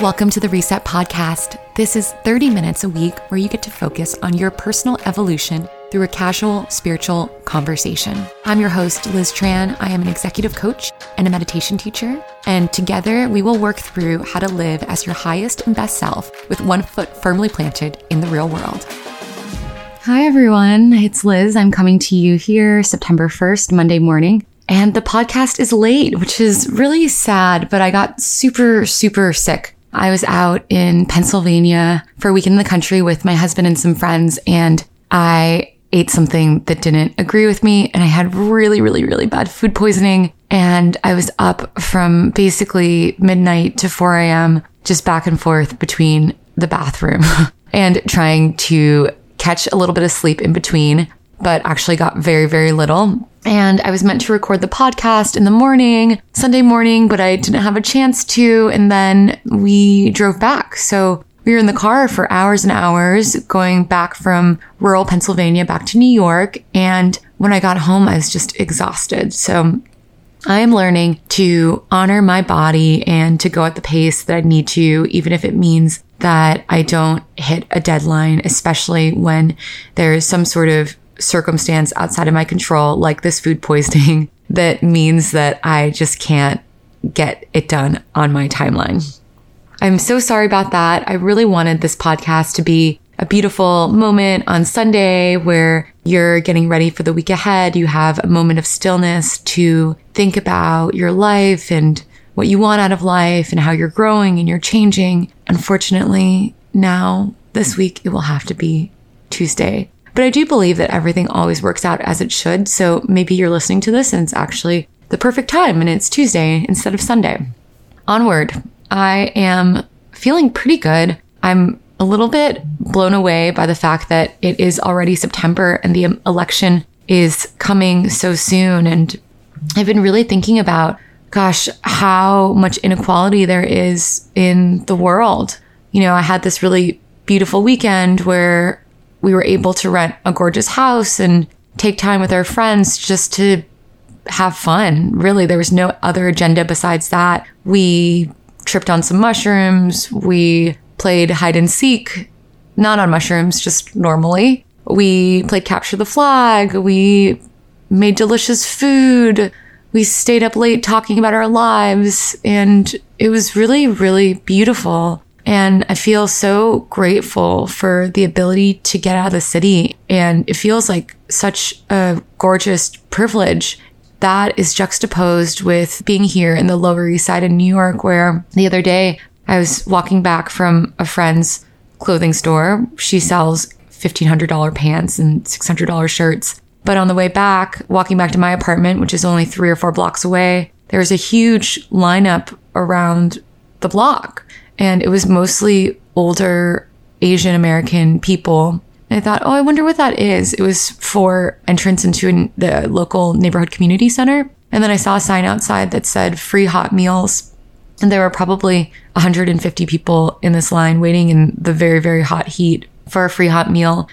Welcome to the Reset Podcast. This is 30 minutes a week where you get to focus on your personal evolution through a casual spiritual conversation. I'm your host, Liz Tran. I am an executive coach and a meditation teacher. And together we will work through how to live as your highest and best self with one foot firmly planted in the real world. Hi, everyone. It's Liz. I'm coming to you here September 1st, Monday morning. And the podcast is late, which is really sad, but I got super, super sick I was out in Pennsylvania for a week in the country with my husband and some friends, and I ate something that didn't agree with me. And I had really, really, really bad food poisoning. And I was up from basically midnight to 4 a.m., just back and forth between the bathroom and trying to catch a little bit of sleep in between, but actually got very, very little. And I was meant to record the podcast in the morning, Sunday morning, but I didn't have a chance to. And then we drove back. So we were in the car for hours and hours going back from rural Pennsylvania back to New York. And when I got home, I was just exhausted. So I am learning to honor my body and to go at the pace that I need to, even if it means that I don't hit a deadline, especially when there is some sort of circumstance outside of my control, like this food poisoning, that means that I just can't get it done on my timeline. I'm so sorry about that. I really wanted this podcast to be a beautiful moment on Sunday where you're getting ready for the week ahead. You have a moment of stillness to think about your life and what you want out of life and how you're growing and you're changing. Unfortunately, now this week it will have to be Tuesday. But I do believe that everything always works out as it should. So maybe you're listening to this and it's actually the perfect time and it's Tuesday instead of Sunday. Onward. I am feeling pretty good. I'm a little bit blown away by the fact that it is already September and the election is coming so soon. And I've been really thinking about, gosh, how much inequality there is in the world. You know, I had this really beautiful weekend where we were able to rent a gorgeous house and take time with our friends just to have fun. Really, there was no other agenda besides that. We tripped on some mushrooms. We played hide and seek, not on mushrooms, just normally. We played capture the flag. We made delicious food. We stayed up late talking about our lives. And it was really, really beautiful. And I feel so grateful for the ability to get out of the city. And it feels like such a gorgeous privilege that is juxtaposed with being here in the Lower East Side in New York, where the other day I was walking back from a friend's clothing store. She sells $1,500 pants and $600 shirts. But on the way back, walking back to my apartment, which is only three or four blocks away, there was a huge lineup around the block and it was mostly older Asian American people. And I thought, oh, I wonder what that is. It was for entrance into an, the local neighborhood community center. And then I saw a sign outside that said free hot meals. And there were probably 150 people in this line waiting in the very, very hot heat for a free hot meal.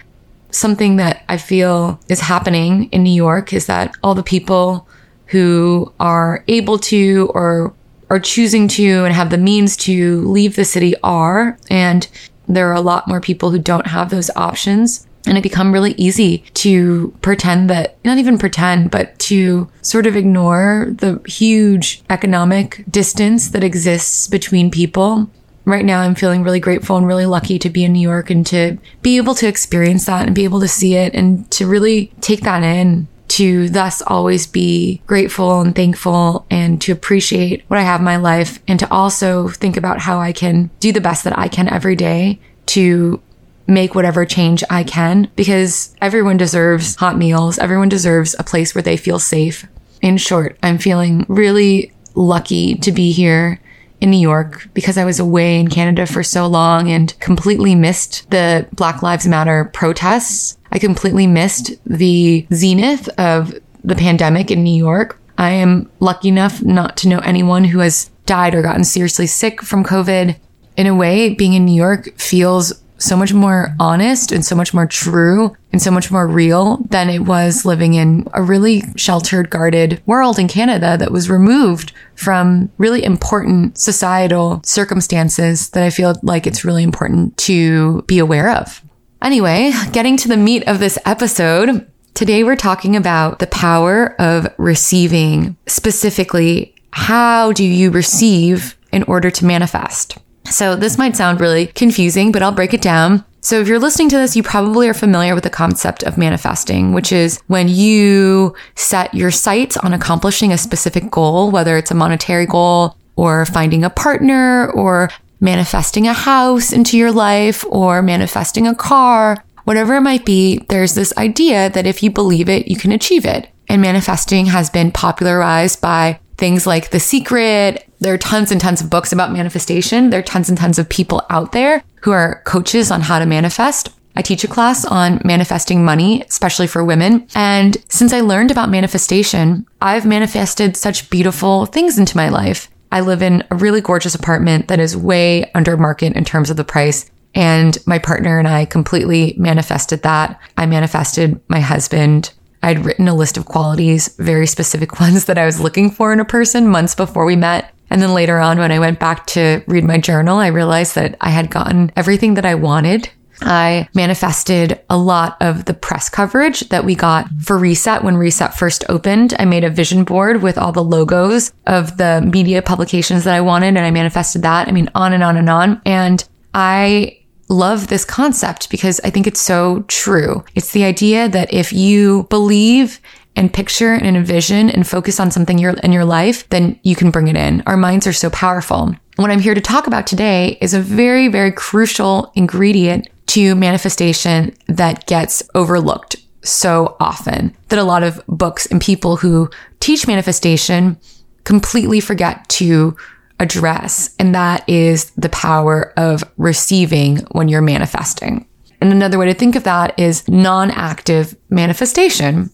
Something that I feel is happening in New York is that all the people who are able to or are choosing to and have the means to leave the city are. And there are a lot more people who don't have those options. And it become really easy to pretend that, not even pretend, but to sort of ignore the huge economic distance that exists between people. Right now, I'm feeling really grateful and really lucky to be in New York and to be able to experience that and be able to see it and to really take that in to thus always be grateful and thankful and to appreciate what I have in my life and to also think about how I can do the best that I can every day to make whatever change I can because everyone deserves hot meals. Everyone deserves a place where they feel safe. In short, I'm feeling really lucky to be here in New York because I was away in Canada for so long and completely missed the Black Lives Matter protests I completely missed the zenith of the pandemic in New York. I am lucky enough not to know anyone who has died or gotten seriously sick from COVID. In a way, being in New York feels so much more honest and so much more true and so much more real than it was living in a really sheltered, guarded world in Canada that was removed from really important societal circumstances that I feel like it's really important to be aware of. Anyway, getting to the meat of this episode, today we're talking about the power of receiving, specifically, how do you receive in order to manifest? So this might sound really confusing, but I'll break it down. So if you're listening to this, you probably are familiar with the concept of manifesting, which is when you set your sights on accomplishing a specific goal, whether it's a monetary goal or finding a partner or manifesting a house into your life or manifesting a car, whatever it might be, there's this idea that if you believe it, you can achieve it. And manifesting has been popularized by things like The Secret. There are tons and tons of books about manifestation. There are tons and tons of people out there who are coaches on how to manifest. I teach a class on manifesting money, especially for women. And since I learned about manifestation, I've manifested such beautiful things into my life. I live in a really gorgeous apartment that is way under market in terms of the price. And my partner and I completely manifested that. I manifested my husband I'd written a list of qualities, very specific ones that I was looking for in a person months before we met. And then later on, when I went back to read my journal, I realized that I had gotten everything that I wanted. I manifested a lot of the press coverage that we got for Reset when Reset first opened. I made a vision board with all the logos of the media publications that I wanted, and I manifested that. I mean, on and on and on. And I love this concept because I think it's so true. It's the idea that if you believe and picture and envision and focus on something in your life, then you can bring it in. Our minds are so powerful. What I'm here to talk about today is a very, very crucial ingredient to manifestation that gets overlooked so often that a lot of books and people who teach manifestation completely forget to address, and that is the power of receiving when you're manifesting. And another way to think of that is non active manifestation.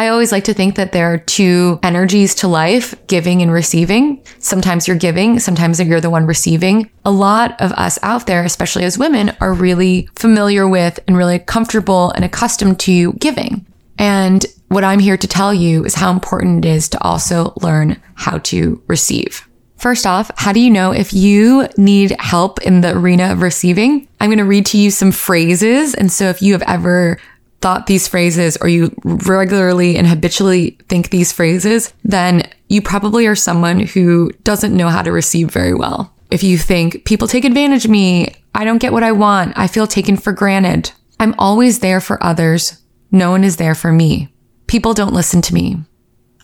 I always like to think that there are two energies to life, giving and receiving. Sometimes you're giving, sometimes you're the one receiving. A lot of us out there, especially as women, are really familiar with and really comfortable and accustomed to giving. And what I'm here to tell you is how important it is to also learn how to receive. First off, how do you know if you need help in the arena of receiving? I'm going to read to you some phrases. And so if you have ever thought these phrases or you regularly and habitually think these phrases, then you probably are someone who doesn't know how to receive very well. If you think people take advantage of me, I don't get what I want, I feel taken for granted. I'm always there for others. No one is there for me. People don't listen to me.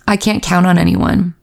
I can't count on anyone.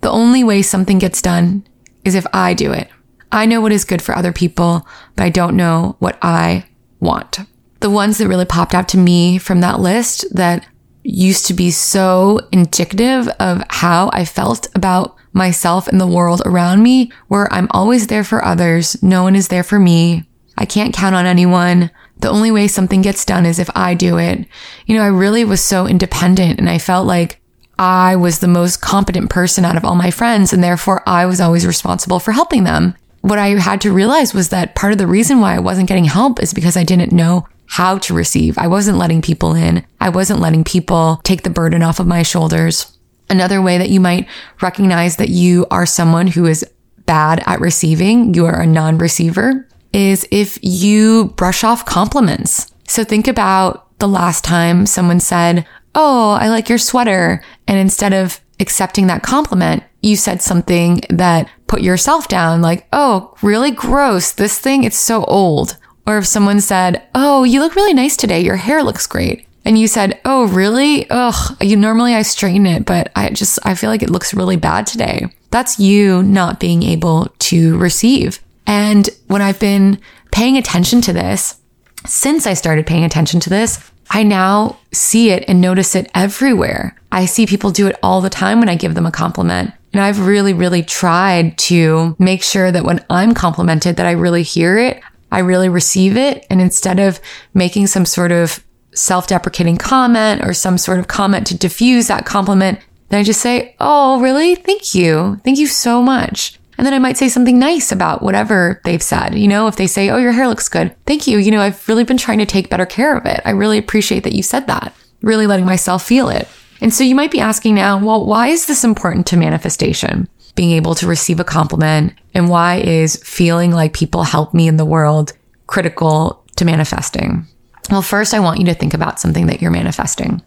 The only way something gets done is if I do it. I know what is good for other people, but I don't know what I want. The ones that really popped out to me from that list that used to be so indicative of how I felt about myself and the world around me where I'm always there for others. No one is there for me. I can't count on anyone. The only way something gets done is if I do it. You know, I really was so independent and I felt like I was the most competent person out of all my friends, and therefore I was always responsible for helping them. What I had to realize was that part of the reason why I wasn't getting help is because I didn't know how to receive. I wasn't letting people in. I wasn't letting people take the burden off of my shoulders. Another way that you might recognize that you are someone who is bad at receiving, you are a non receiver, is if you brush off compliments. So think about the last time someone said, Oh, I like your sweater. And instead of accepting that compliment, you said something that put yourself down like, Oh, really gross. This thing, it's so old. Or if someone said, Oh, you look really nice today. Your hair looks great. And you said, Oh, really? Ugh, you normally I straighten it, but I just, I feel like it looks really bad today. That's you not being able to receive. And when I've been paying attention to this, since I started paying attention to this, I now see it and notice it everywhere. I see people do it all the time when I give them a compliment. And I've really, really tried to make sure that when I'm complimented, that I really hear it. I really receive it. And instead of making some sort of self deprecating comment or some sort of comment to diffuse that compliment, then I just say, Oh, really? Thank you. Thank you so much. And then I might say something nice about whatever they've said. You know, if they say, Oh, your hair looks good. Thank you. You know, I've really been trying to take better care of it. I really appreciate that you said that. Really letting myself feel it. And so you might be asking now, well, why is this important to manifestation? Being able to receive a compliment and why is feeling like people help me in the world critical to manifesting? Well, first, I want you to think about something that you're manifesting.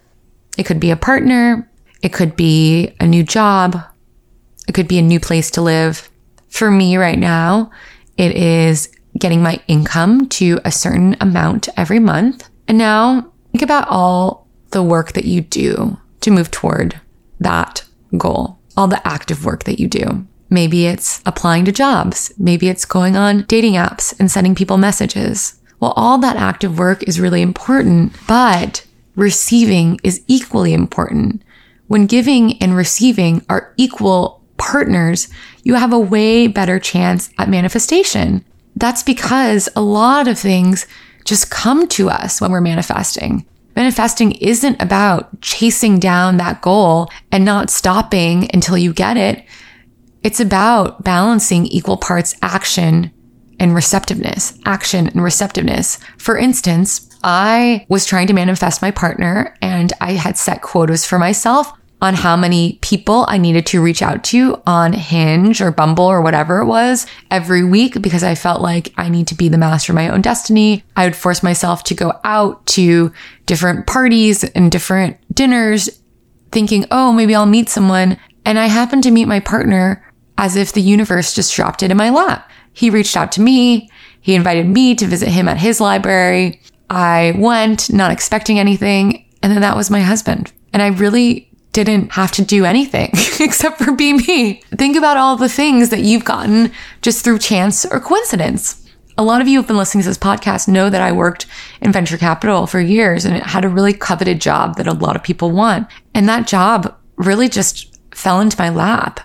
It could be a partner. It could be a new job. It could be a new place to live. For me right now, it is getting my income to a certain amount every month. And now think about all the work that you do to move toward that goal, all the active work that you do. Maybe it's applying to jobs. Maybe it's going on dating apps and sending people messages. Well, all that active work is really important, but receiving is equally important. When giving and receiving are equal partners, you have a way better chance at manifestation. That's because a lot of things just come to us when we're manifesting. Manifesting isn't about chasing down that goal and not stopping until you get it. It's about balancing equal parts action and receptiveness, action and receptiveness. For instance, I was trying to manifest my partner and I had set quotas for myself on how many people I needed to reach out to on Hinge or Bumble or whatever it was every week because I felt like I need to be the master of my own destiny. I would force myself to go out to different parties and different dinners thinking, oh, maybe I'll meet someone. And I happened to meet my partner as if the universe just dropped it in my lap. He reached out to me. He invited me to visit him at his library. I went, not expecting anything. And then that was my husband. And I really didn't have to do anything except for be me. Think about all the things that you've gotten just through chance or coincidence. A lot of you who've been listening to this podcast know that I worked in venture capital for years and it had a really coveted job that a lot of people want. And that job really just fell into my lap.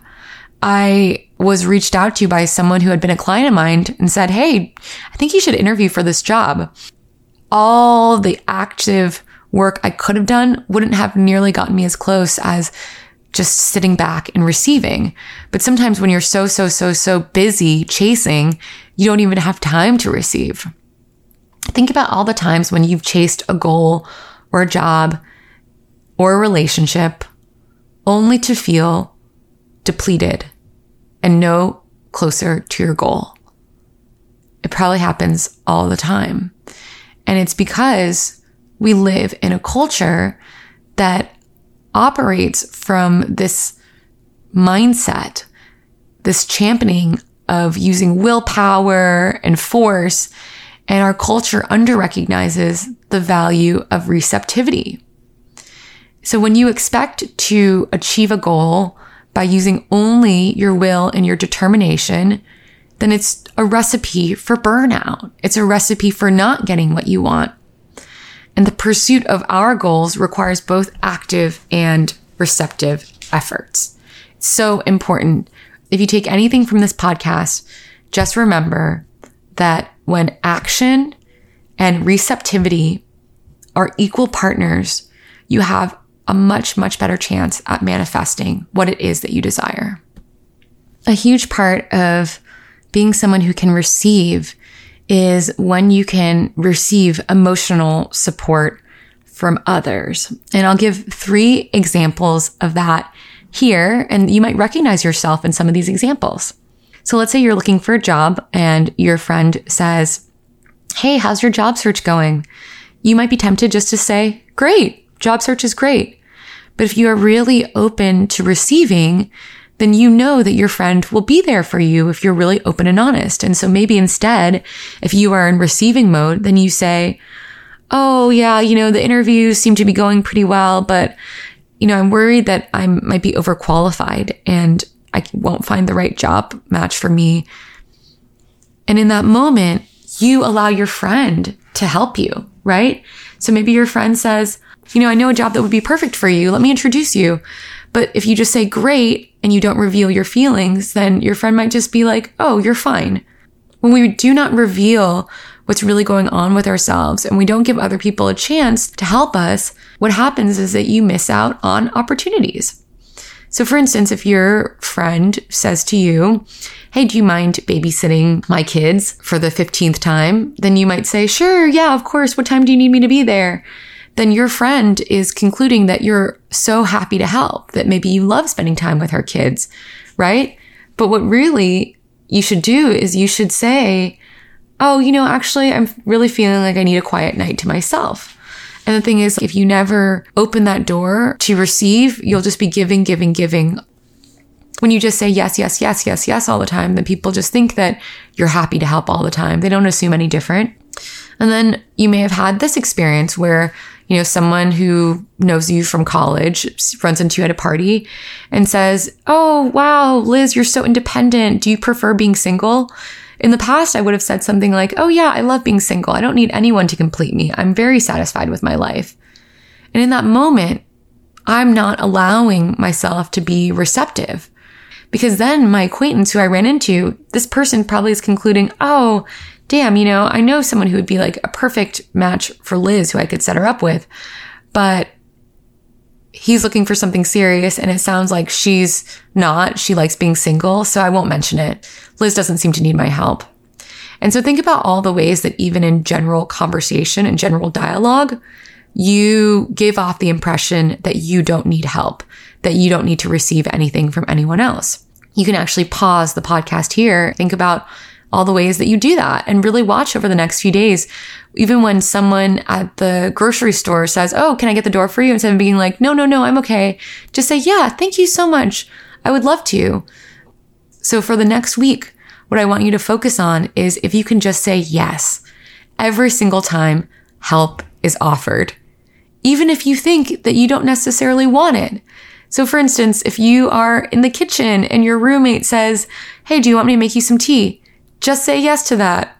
I was reached out to by someone who had been a client of mine and said, Hey, I think you should interview for this job. All the active work I could have done wouldn't have nearly gotten me as close as just sitting back and receiving. But sometimes when you're so, so, so, so busy chasing, you don't even have time to receive. Think about all the times when you've chased a goal or a job or a relationship only to feel depleted and no closer to your goal. It probably happens all the time. And it's because we live in a culture that operates from this mindset, this championing of using willpower and force. And our culture under recognizes the value of receptivity. So when you expect to achieve a goal by using only your will and your determination, then it's a recipe for burnout. It's a recipe for not getting what you want. And the pursuit of our goals requires both active and receptive efforts. So important. If you take anything from this podcast, just remember that when action and receptivity are equal partners, you have a much, much better chance at manifesting what it is that you desire. A huge part of being someone who can receive is when you can receive emotional support from others. And I'll give three examples of that here, and you might recognize yourself in some of these examples. So let's say you're looking for a job and your friend says, Hey, how's your job search going? You might be tempted just to say, Great, job search is great. But if you are really open to receiving, then you know that your friend will be there for you if you're really open and honest. And so maybe instead, if you are in receiving mode, then you say, Oh, yeah, you know, the interviews seem to be going pretty well, but, you know, I'm worried that I might be overqualified and I won't find the right job match for me. And in that moment, you allow your friend to help you, right? So maybe your friend says, you know, I know a job that would be perfect for you. Let me introduce you. But if you just say great and you don't reveal your feelings, then your friend might just be like, oh, you're fine. When we do not reveal what's really going on with ourselves and we don't give other people a chance to help us, what happens is that you miss out on opportunities. So, for instance, if your friend says to you, Hey, do you mind babysitting my kids for the 15th time? Then you might say, Sure, yeah, of course. What time do you need me to be there? Then your friend is concluding that you're so happy to help, that maybe you love spending time with her kids, right? But what really you should do is you should say, Oh, you know, actually, I'm really feeling like I need a quiet night to myself. And the thing is, if you never open that door to receive, you'll just be giving, giving, giving. When you just say yes, yes, yes, yes, yes all the time, then people just think that you're happy to help all the time. They don't assume any different. And then you may have had this experience where, you know, someone who knows you from college runs into you at a party and says, Oh, wow, Liz, you're so independent. Do you prefer being single? In the past, I would have said something like, Oh, yeah, I love being single. I don't need anyone to complete me. I'm very satisfied with my life. And in that moment, I'm not allowing myself to be receptive because then my acquaintance who I ran into, this person probably is concluding, Oh, damn, you know, I know someone who would be like a perfect match for Liz who I could set her up with, but he's looking for something serious and it sounds like she's not. She likes being single, so I won't mention it. Liz doesn't seem to need my help. And so think about all the ways that even in general conversation and general dialogue, you give off the impression that you don't need help, that you don't need to receive anything from anyone else. You can actually pause the podcast here, think about all the ways that you do that and really watch over the next few days. Even when someone at the grocery store says, Oh, can I get the door for you? Instead of being like, No, no, no, I'm okay. Just say, Yeah, thank you so much. I would love to. So for the next week, what I want you to focus on is if you can just say yes every single time help is offered, even if you think that you don't necessarily want it. So for instance, if you are in the kitchen and your roommate says, Hey, do you want me to make you some tea? Just say yes to that.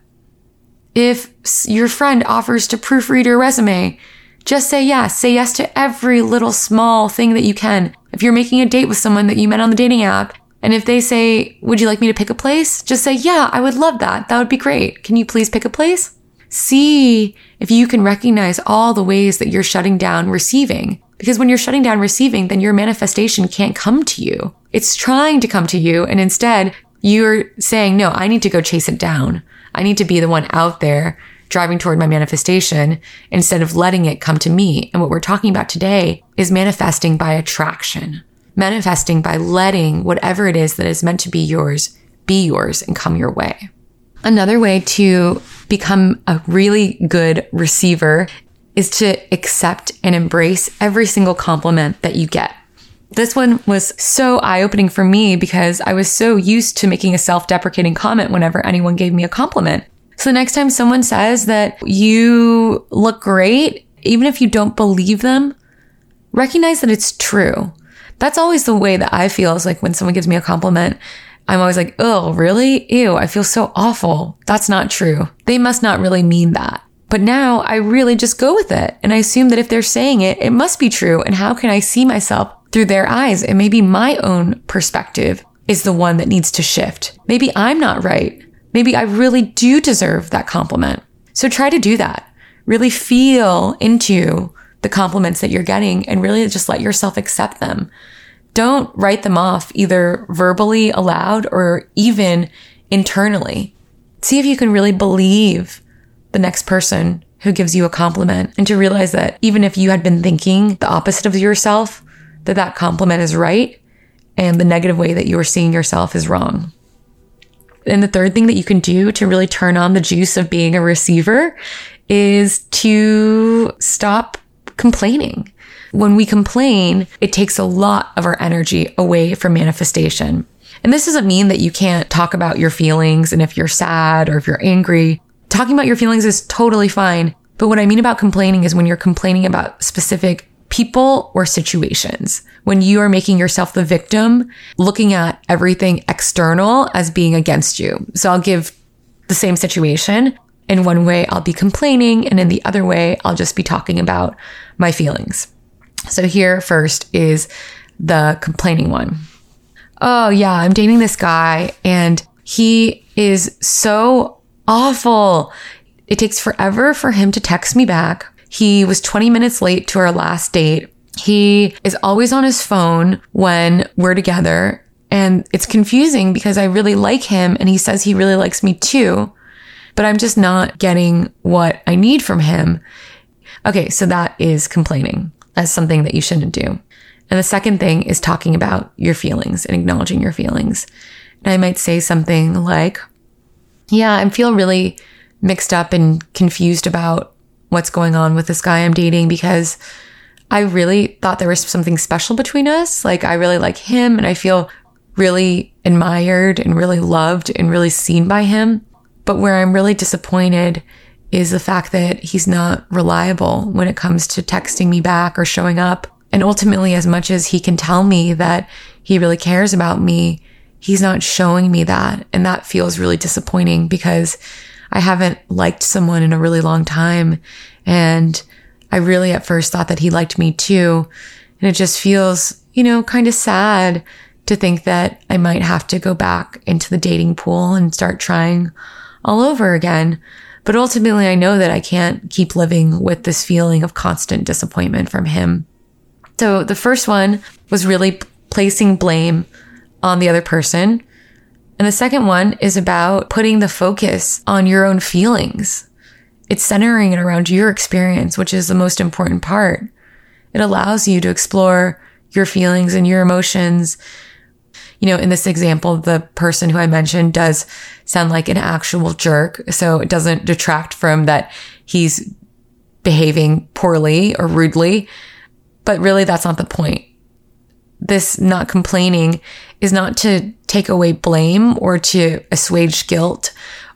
If your friend offers to proofread your resume, just say yes. Say yes to every little small thing that you can. If you're making a date with someone that you met on the dating app, and if they say, Would you like me to pick a place? Just say, Yeah, I would love that. That would be great. Can you please pick a place? See if you can recognize all the ways that you're shutting down receiving. Because when you're shutting down receiving, then your manifestation can't come to you. It's trying to come to you. And instead, you're saying, no, I need to go chase it down. I need to be the one out there driving toward my manifestation instead of letting it come to me. And what we're talking about today is manifesting by attraction, manifesting by letting whatever it is that is meant to be yours be yours and come your way. Another way to become a really good receiver is to accept and embrace every single compliment that you get. This one was so eye opening for me because I was so used to making a self deprecating comment whenever anyone gave me a compliment. So the next time someone says that you look great, even if you don't believe them, recognize that it's true. That's always the way that I feel is like when someone gives me a compliment, I'm always like, oh, really? Ew, I feel so awful. That's not true. They must not really mean that. But now I really just go with it. And I assume that if they're saying it, it must be true. And how can I see myself through their eyes. And maybe my own perspective is the one that needs to shift. Maybe I'm not right. Maybe I really do deserve that compliment. So try to do that. Really feel into the compliments that you're getting and really just let yourself accept them. Don't write them off either verbally aloud or even internally. See if you can really believe the next person who gives you a compliment and to realize that even if you had been thinking the opposite of yourself, that that compliment is right and the negative way that you are seeing yourself is wrong. And the third thing that you can do to really turn on the juice of being a receiver is to stop complaining. When we complain, it takes a lot of our energy away from manifestation. And this doesn't mean that you can't talk about your feelings and if you're sad or if you're angry. Talking about your feelings is totally fine. But what I mean about complaining is when you're complaining about specific people or situations. When you are making yourself the victim, looking at everything external as being against you. So I'll give the same situation. In one way, I'll be complaining, and in the other way, I'll just be talking about my feelings. So here first is the complaining one. Oh, yeah, I'm dating this guy, and he is so awful. It takes forever for him to text me back. He was 20 minutes late to our last date. He is always on his phone when we're together. And it's confusing because I really like him and he says he really likes me too, but I'm just not getting what I need from him. Okay, so that is complaining. That's something that you shouldn't do. And the second thing is talking about your feelings and acknowledging your feelings. And I might say something like, yeah, I feel really mixed up and confused about what's going on with this guy I'm dating because I really thought there was something special between us. Like I really like him and I feel really admired and really loved and really seen by him. But where I'm really disappointed is the fact that he's not reliable when it comes to texting me back or showing up. And ultimately, as much as he can tell me that he really cares about me, he's not showing me that. And that feels really disappointing because I haven't liked someone in a really long time. And I really at first thought that he liked me too. And it just feels, you know, kind of sad to think that I might have to go back into the dating pool and start trying all over again. But ultimately, I know that I can't keep living with this feeling of constant disappointment from him. So the first one was really placing blame on the other person. And the second one is about putting the focus on your own feelings. It's centering it around your experience, which is the most important part. It allows you to explore your feelings and your emotions you know, in this example, the person who I mentioned does sound like an actual jerk. So it doesn't detract from that he's behaving poorly or rudely. But really, that's not the point. This not complaining is not to take away blame or to assuage guilt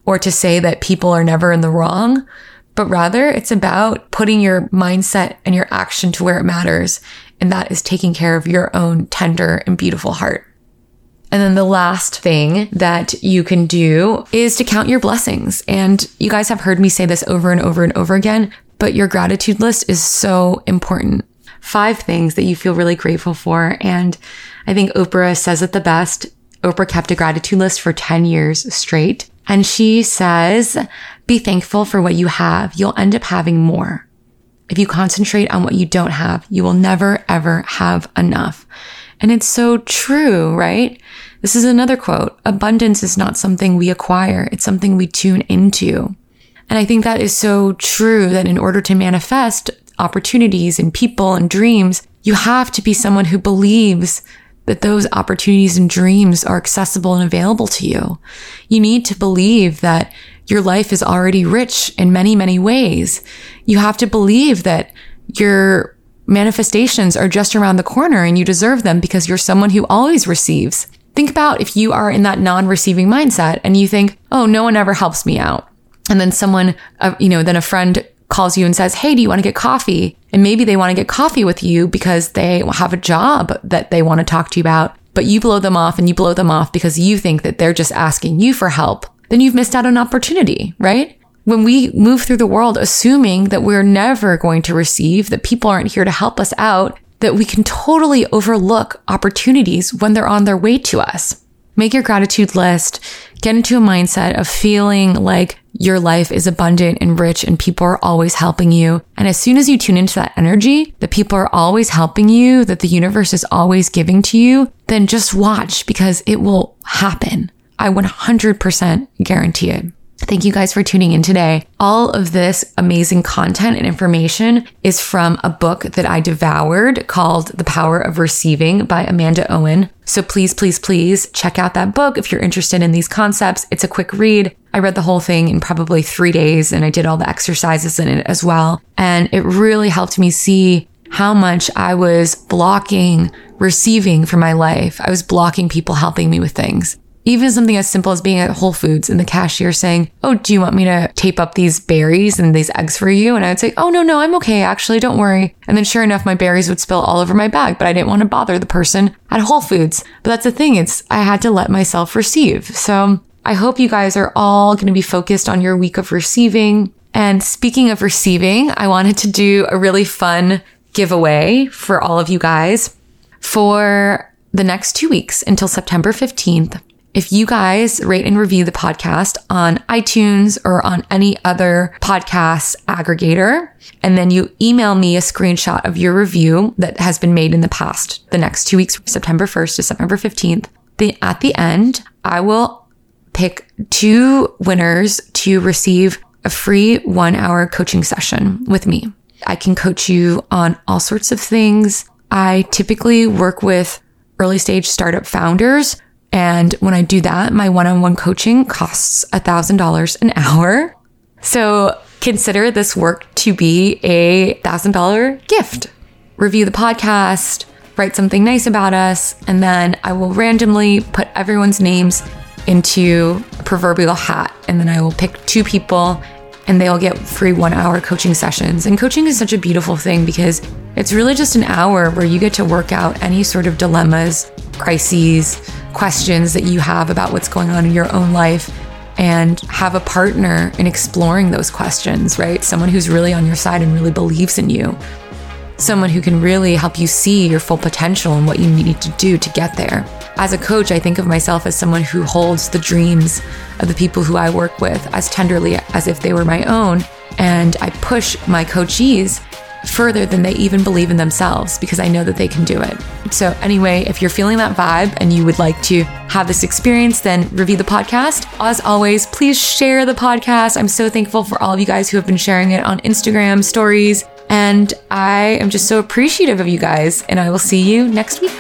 or to say that people are never in the wrong, but rather it's about putting your mindset and your action to where it matters. And that is taking care of your own tender and beautiful heart. And then the last thing that you can do is to count your blessings. And you guys have heard me say this over and over and over again, but your gratitude list is so important. Five things that you feel really grateful for. And I think Oprah says it the best. Oprah kept a gratitude list for 10 years straight. And she says, be thankful for what you have. You'll end up having more. If you concentrate on what you don't have, you will never ever have enough. And it's so true, right? This is another quote. Abundance is not something we acquire. It's something we tune into. And I think that is so true that in order to manifest opportunities and people and dreams, you have to be someone who believes that those opportunities and dreams are accessible and available to you. You need to believe that your life is already rich in many, many ways. You have to believe that your manifestations are just around the corner and you deserve them because you're someone who always receives. Think about if you are in that non-receiving mindset and you think, "Oh, no one ever helps me out." And then someone, uh, you know, then a friend calls you and says, Hey, do you want to get coffee? And maybe they want to get coffee with you because they have a job that they want to talk to you about, but you blow them off and you blow them off because you think that they're just asking you for help. Then you've missed out on opportunity, right? When we move through the world assuming that we're never going to receive, that people aren't here to help us out, that we can totally overlook opportunities when they're on their way to us. Make your gratitude list, get into a mindset of feeling like your life is abundant and rich and people are always helping you. And as soon as you tune into that energy, that people are always helping you, that the universe is always giving to you, then just watch because it will happen. I 100% guarantee it. Thank you guys for tuning in today. All of this amazing content and information is from a book that I devoured called The Power of Receiving by Amanda Owen. So please, please, please check out that book if you're interested in these concepts. It's a quick read. I read the whole thing in probably three days and I did all the exercises in it as well. And it really helped me see how much I was blocking receiving for my life. I was blocking people helping me with things. Even something as simple as being at Whole Foods and the cashier saying, Oh, do you want me to tape up these berries and these eggs for you? And I would say, Oh, no, no, I'm okay. Actually, don't worry. And then sure enough, my berries would spill all over my bag, but I didn't want to bother the person at Whole Foods. But that's the thing. It's, I had to let myself receive. So I hope you guys are all going to be focused on your week of receiving. And speaking of receiving, I wanted to do a really fun giveaway for all of you guys for the next two weeks until September 15th. If you guys rate and review the podcast on iTunes or on any other podcast aggregator, and then you email me a screenshot of your review that has been made in the past, the next two weeks, September 1st to September 15th, the, at the end, I will pick two winners to receive a free one hour coaching session with me. I can coach you on all sorts of things. I typically work with early stage startup founders. And when I do that, my one on one coaching costs $1,000 an hour. So consider this work to be a $1,000 gift. Review the podcast, write something nice about us, and then I will randomly put everyone's names into a proverbial hat. And then I will pick two people and they'll get free one hour coaching sessions. And coaching is such a beautiful thing because it's really just an hour where you get to work out any sort of dilemmas, crises, questions that you have about what's going on in your own life and have a partner in exploring those questions, right? Someone who's really on your side and really believes in you. Someone who can really help you see your full potential and what you need to do to get there. As a coach, I think of myself as someone who holds the dreams of the people who I work with as tenderly as if they were my own. And I push my coachees further than they even believe in themselves because I know that they can do it. So, anyway, if you're feeling that vibe and you would like to have this experience, then review the podcast. As always, please share the podcast. I'm so thankful for all of you guys who have been sharing it on Instagram stories. And I am just so appreciative of you guys. And I will see you next week.